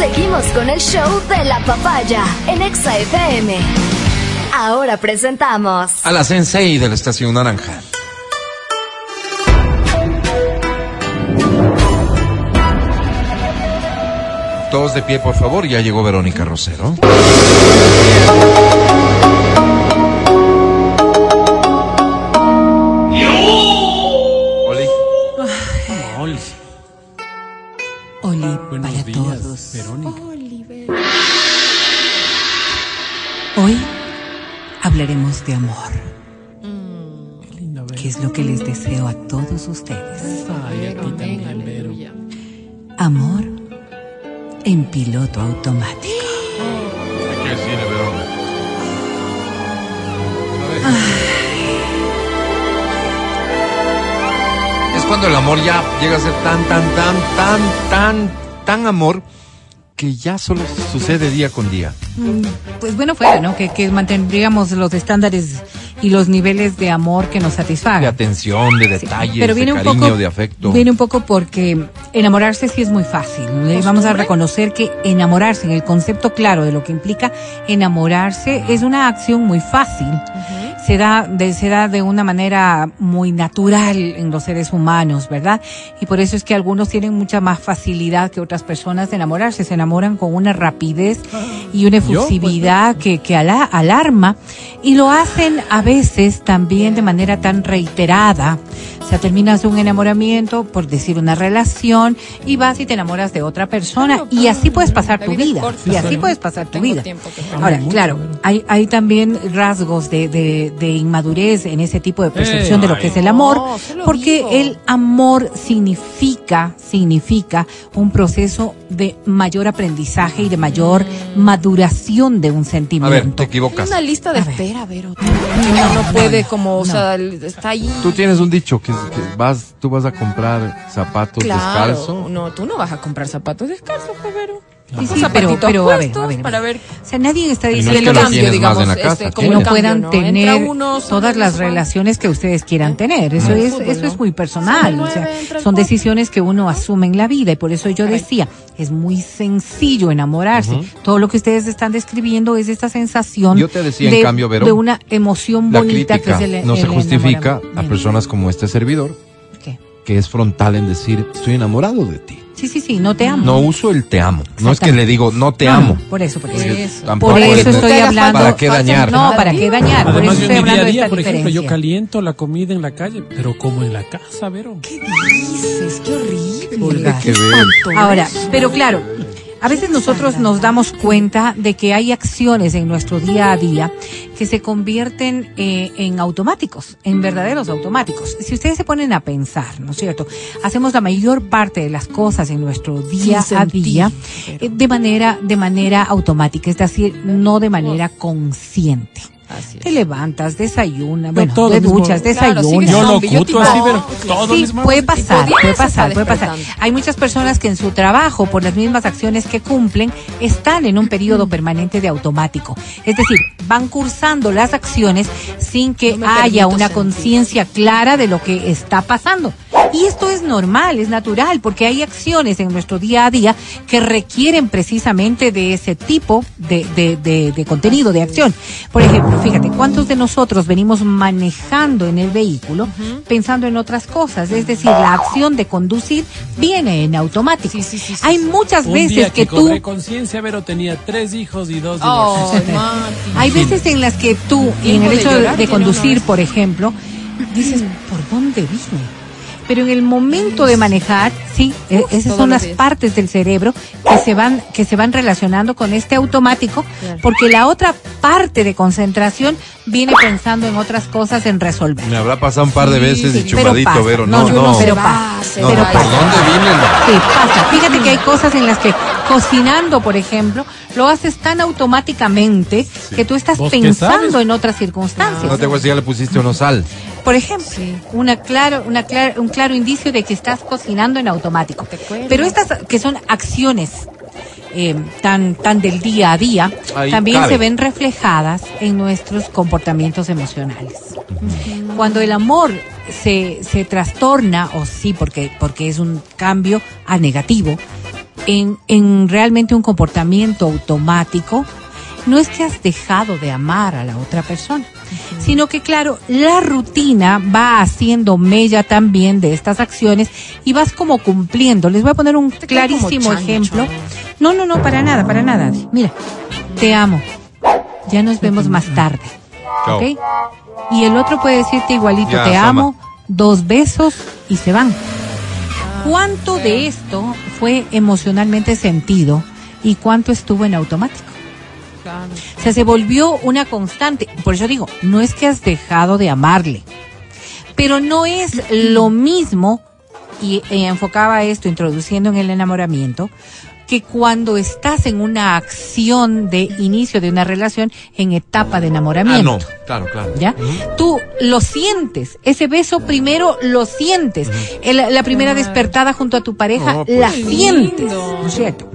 Seguimos con el show de la papaya en Exa FM. Ahora presentamos a la Sensei de la Estación Naranja. Todos de pie, por favor. Ya llegó Verónica Rosero. Amor en piloto automático. ¿Qué decirle, Verónica? Es cuando el amor ya llega a ser tan, tan, tan, tan, tan, tan amor que ya solo sucede día con día. Pues bueno fuera, ¿no? Que, que mantendríamos los estándares y los niveles de amor que nos De satisfagan. atención, de detalles, Pero viene de un cariño, poco, de afecto. viene un poco porque enamorarse sí es muy fácil. ¿no? Vamos a reconocer que enamorarse, en el concepto claro de lo que implica enamorarse, es una acción muy fácil. Se da, de, se da de una manera muy natural en los seres humanos, ¿verdad? Y por eso es que algunos tienen mucha más facilidad que otras personas de enamorarse. Se enamoran con una rapidez y una Yo, pues, efusividad que, que ala- alarma. Y lo hacen a veces también de manera tan reiterada. O sea, terminas un enamoramiento, por decir una relación, y vas y te enamoras de otra persona. Y así puedes pasar tu vida. Y así puedes pasar tu vida. Ahora, mucho, claro, hay, hay también rasgos de, de, de inmadurez en ese tipo de percepción de lo que es el amor, no, porque digo. el amor significa, significa un proceso de mayor aprendizaje y de mayor maduración de un A ver, te sentimiento. equivocas. Una lista de A ver. espera, Vero. Uno no puede como, o sea, está ahí. Tú tienes un dicho que, que vas, tú vas a comprar zapatos Claro. descalzo. No, tú no vas a comprar zapatos descalzos, Vero. Sí, sí, pero, pero a ver, a ver, para ver. O sea, nadie está Y no es diciendo que que, en la casa, este, que como no el cambio, puedan ¿no? Tener uno, todas las uno, relaciones que ustedes quieran tener. Eso es, fútbol, eso ¿no? es muy personal. o sea, son decisiones que uno asume en la vida y por eso yo decía, es muy sencillo enamorarse. Todo lo que ustedes están describiendo es esta sensación Yo te decía, en de, cambio, Vero, de una emoción La bonita que es el no se justifica a personas como este servidor, ¿Qué? que es frontal en decir, estoy enamorado de ti. Sí, sí, sí, no te amo. No uso el te amo. No es que le digo, no te No, amo. no, por eso, por eso. Por es eso estoy hablando. ¿Para qué dañar? No, ¿para qué dañar? Por eso Además, estoy hablando a de esta por ejemplo, yo diferencia. caliento la comida en la calle, pero como en la casa, Vero. ¿Qué dices? Qué horrible. Ver. Ahora, pero claro, a veces nosotros nos damos cuenta de que hay acciones en nuestro día a día que se convierten eh, en automáticos, en verdaderos automáticos. Si ustedes se ponen a pensar, ¿no es cierto? Hacemos la mayor parte de las cosas en nuestro día a día eh, de manera de manera automática, es decir, no de manera consciente. Así es. Te levantas, desayunas, No, bueno, todo te duchas, Claro, desayunas. Yo lo zombie, oculto así, pero todo Sí, mismo. puede pasar, puede pasar, puede pasar. Hay muchas personas que en su trabajo, por las mismas acciones que cumplen, están en un periodo permanente de automático. Es decir, van cursando las acciones sin que No haya una conciencia clara de lo que está pasando. Y esto es normal, es natural, porque hay acciones en nuestro día a día que requieren precisamente de ese tipo de, de, de, de contenido, de acción. Por ejemplo, fíjate, ¿cuántos de nosotros venimos manejando en el vehículo pensando en otras cosas? Es decir, la acción de conducir viene en automático. Sí, sí, sí, sí, hay muchas Un veces día que, que, tú... conciencia, Vero tenía tres hijos y dos Mati. Hay veces en las que tú, en el de hecho de, conducir, por ejemplo, dices, ¿por dónde vine? Pero en el momento de manejar, sí, eh, esas son las días. partes del cerebro que se van que se van relacionando con este automático, Claro. porque la otra parte de concentración viene pensando en otras cosas, en resolver. Me habrá pasado un par de veces y Sí, pero chupadito, pasa. Vero. No, No, no. no, pero pasa. No, pero. ¿por dónde viene? Sí, pasa. Fíjate que hay cosas en las que cocinando, por ejemplo, lo haces tan automáticamente que tú estás ¿Vos qué pensando en otras circunstancias. No te acuerdas si ya le pusiste o no sal. Por ejemplo, una claro, una clar- un claro indicio de que estás cocinando en automático. Pero estas que son acciones eh, tan, tan del día a día, Ahí también cabe. se ven reflejadas en nuestros comportamientos emocionales. Cuando el amor se, se trastorna, o sí, porque, porque es un cambio a negativo, en, en realmente un comportamiento automático, no es que has dejado de amar a la otra persona, sino que claro, la rutina va haciendo mella también de estas acciones y vas como cumpliendo. Les voy a poner un Te clarísimo ejemplo. No, no, no, para nada, para nada. Mira, te amo. Ya nos vemos más tarde. Chao. ¿Ok? Y el otro puede decirte igualito, Ya, te amo, dos besos y se van. ¿Cuánto de esto fue emocionalmente sentido y cuánto estuvo en automático? O sea, se volvió una constante. Por eso digo, no es que has dejado de amarle, pero no es lo mismo, y, y enfocaba esto introduciendo en el enamoramiento, que cuando estás en una acción de inicio de una relación en etapa de Ah, enamoramiento. no. Claro, claro. ¿Ya? Tú lo sientes, ese beso primero lo sientes, El- la primera despertada junto a tu pareja No, pues. la sientes. ¿no es cierto?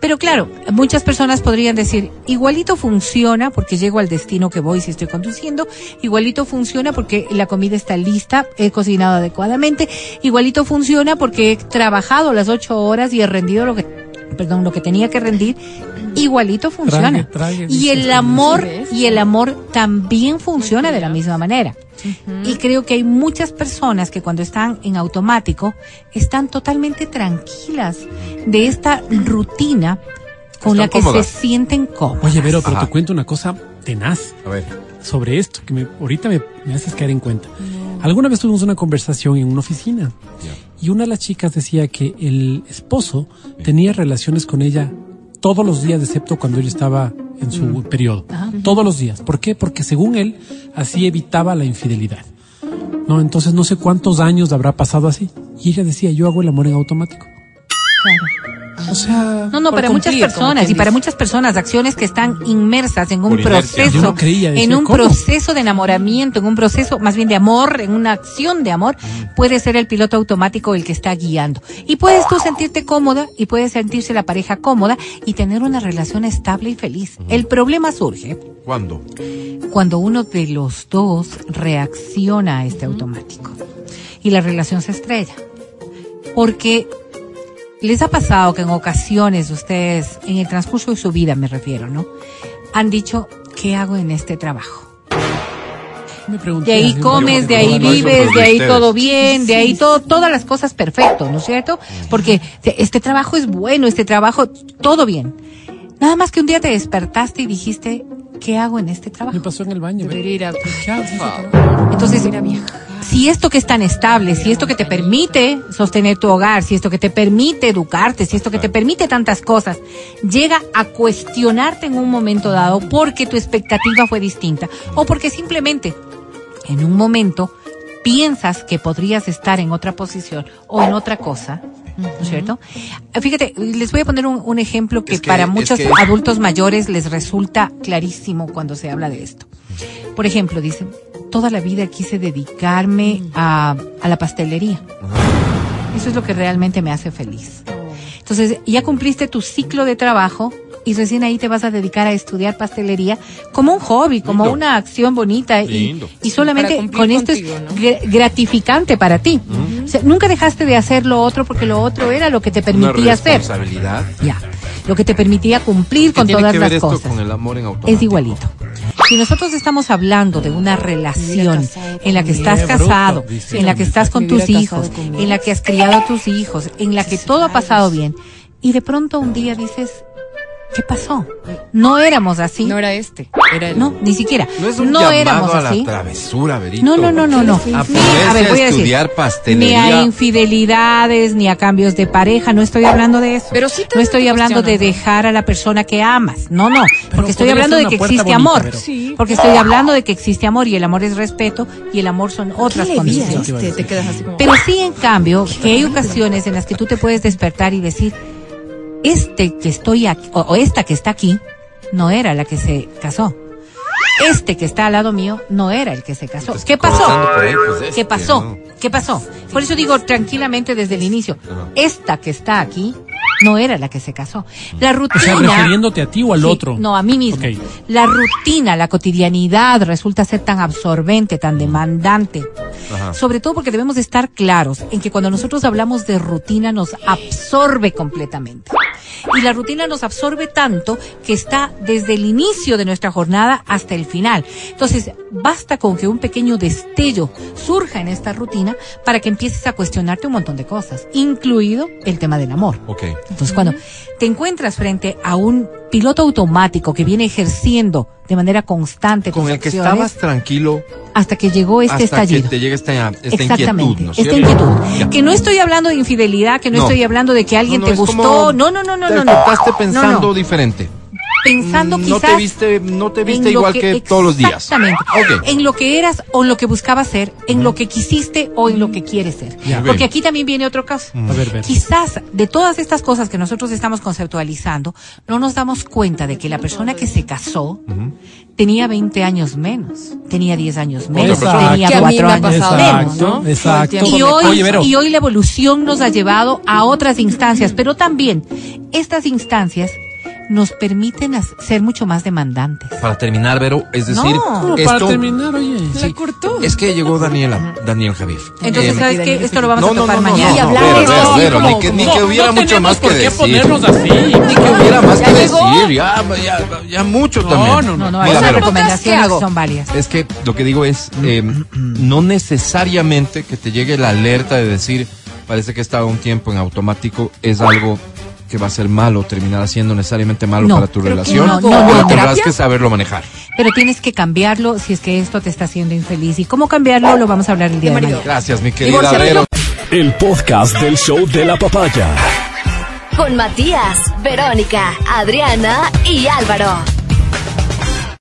Pero claro, muchas personas podrían decir, igualito funciona porque llego al destino que voy si estoy conduciendo, igualito funciona porque la comida está lista, he cocinado adecuadamente, igualito funciona porque he trabajado las ocho horas y he rendido lo que perdón, lo que tenía que rendir, igualito funciona. trague, y el amor, y el amor también funciona de la misma manera. Y creo que hay muchas personas que cuando están en automático están totalmente tranquilas de esta rutina con Están la que cómodas. se sienten cómodas. Oye, Vero, pero Ajá. te cuento una cosa tenaz A ver. sobre esto que me, ahorita me, me haces caer en cuenta. Alguna vez tuvimos una conversación en una oficina y una de las chicas decía que el esposo tenía relaciones con ella todos los días, excepto cuando ella estaba en su periodo. Todos los días. ¿Por qué? Porque según él, así evitaba la infidelidad. No, entonces no sé cuántos años habrá pasado así. Y ella decía, yo hago el amor en automático. Claro. O sea, No, no, para muchas cumplir, personas y para muchas personas acciones que están inmersas en un Por proceso, Yo no creía, decía, en un ¿cómo? proceso de enamoramiento, en un proceso más bien de amor, en una acción de amor, puede ser el piloto automático el que está guiando. Y puedes tú sentirte cómoda y puede sentirse la pareja cómoda y tener una relación estable y feliz. El problema surge ¿Cuándo? cuando uno de los dos reacciona a este automático y la relación se estrella. Porque les ha pasado que en ocasiones ustedes, en el transcurso de su vida me refiero, ¿no? Han dicho, ¿qué hago en este trabajo? me pregunté De ahí comes, de ahí vives, de ahí todo bien, de ahí todo, todas las cosas perfecto, ¿no es cierto? Porque este trabajo es bueno, este trabajo, todo bien. Nada más que un día te despertaste y dijiste, ¿qué hago en este trabajo? Me pasó en el baño. Vero. Debería ir a... ¿Qué hago en este trabajo? Entonces, si esto que es tan estable, si esto que te permite sostener tu hogar, si esto que te permite educarte, si esto que te permite tantas cosas, llega a cuestionarte en un momento dado porque tu expectativa fue distinta o porque simplemente en un momento piensas que podrías estar en otra posición o en otra cosa, ¿no es cierto? Fíjate, les voy a poner un, un ejemplo que, Es que- para es muchos que- adultos mayores les resulta clarísimo cuando se habla de esto. Por ejemplo, dicen, toda la vida quise dedicarme a, a la pastelería. Eso es lo que realmente me hace feliz. Entonces, ya cumpliste tu ciclo de trabajo y recién ahí te vas a dedicar a estudiar pastelería como un hobby, como Lindo. una acción bonita y, Lindo. y solamente con esto es gratificante para ti. O sea, nunca dejaste de hacer lo otro porque lo otro era lo que te Una permitía hacer. responsabilidad. Ya. Lo que te permitía cumplir ¿Qué con tiene todas que ver las esto cosas con el amor en automático? es igualito. Si nosotros estamos hablando de una relación en la que estás casado, en la que estás con tus hijos, en la que has criado a tus hijos, en la que todo ha pasado bien, y de pronto un día dices, ¿qué pasó? No éramos así. No era este, era el... No, ni siquiera. No es un no éramos a la así. travesura, Verito. No, no, no, no, no. Ni- a ver, voy a decir, ni a infidelidades, ni a cambios de pareja, no estoy hablando de eso. Pero sí te no estoy te hablando de dejar a la persona que amas. No, no, porque estoy hablando de que existe bonita, amor. pero- Sí. Porque estoy hablando de que existe amor y el amor es respeto y el amor son otras ¿Qué le vi a condiciones. este? Te quedas así como... Pero sí, en cambio, que hay ocasiones en las que tú te puedes despertar y decir, este que estoy aquí, o, o esta que está aquí, no era la que se casó. Este que está al lado mío no era el que se casó. Pues, ¿Qué pasó? ahí, pues, este, ¿Qué pasó? ¿no? ¿Qué pasó? Por eso digo tranquilamente desde el inicio, Ajá. esta que está aquí no era la que se casó. La O rutina. sea, refiriéndote a ti o al Sí, otro. No, a mí mismo. La rutina, la cotidianidad resulta ser tan absorbente, tan demandante. Ajá. Sobre todo porque debemos de estar claros en que cuando nosotros hablamos de rutina nos absorbe completamente. Y la rutina nos absorbe tanto que está desde el inicio de nuestra jornada hasta el final. Entonces, basta con que un pequeño destello surja en esta rutina para que empieces a cuestionarte un montón de cosas, incluido el tema del amor. Ok. Entonces, cuando te encuentras frente a un piloto automático que viene ejerciendo de manera constante Con el que estabas tranquilo hasta que llegó este hasta que estallido. te llega esta, esta Exactamente, inquietud, ¿no es esta inquietud. Ya. Que no estoy hablando de infidelidad, que no, No. estoy hablando de que alguien No, te gustó. No, no, no, no, te no, no. pensando diferente. Pensando no quizás te viste, no te viste igual que, todos los días. Exactamente. En lo que eras o en lo que buscabas ser, en lo que quisiste o en lo que quieres ser. Porque aquí también viene otro caso. A ver, ver. Quizás de todas estas cosas que nosotros estamos conceptualizando, no nos damos cuenta de que la persona que se casó tenía 20 años menos, tenía 10 años menos, persona. tenía Que a mí 4 me ha años pasado, menos. Exacto, ¿no? exacto. Y hoy, Oye, y hoy la evolución nos ha llevado a otras instancias, pero también estas instancias nos permiten ser mucho más demandantes. Para terminar, Vero, es decir, No, esto, para terminar, oye. La cortó. es que llegó Daniela, Daniel Javier. Entonces, Eh, ¿sabes qué? Esto lo vamos no, a topar no, no, mañana. no, Y hablar Vero, Vero, Vero, como- ni que, ni No, que hubiera no mucho más que por qué decir. ponernos así. Ni que hubiera más ¿Ya que llegó? decir, ya, ya, ya mucho No, también. no, No, no, Mira, esas Vero, recomendaciones son válidas. Es que lo que digo es, eh, no necesariamente que te llegue la alerta de decir, parece que estaba un tiempo en automático, es algo que va a ser malo, terminará siendo necesariamente malo No, para tu relación, no, no, pero no. tendrás ¿Terapia? que saberlo manejar. Pero tienes que cambiarlo si es que esto te está haciendo infeliz. ¿Y cómo cambiarlo? Lo vamos a hablar el día de mañana. Gracias, mi querida Vero. El podcast del show de la papaya. Con Matías, Verónica, Adriana y Álvaro.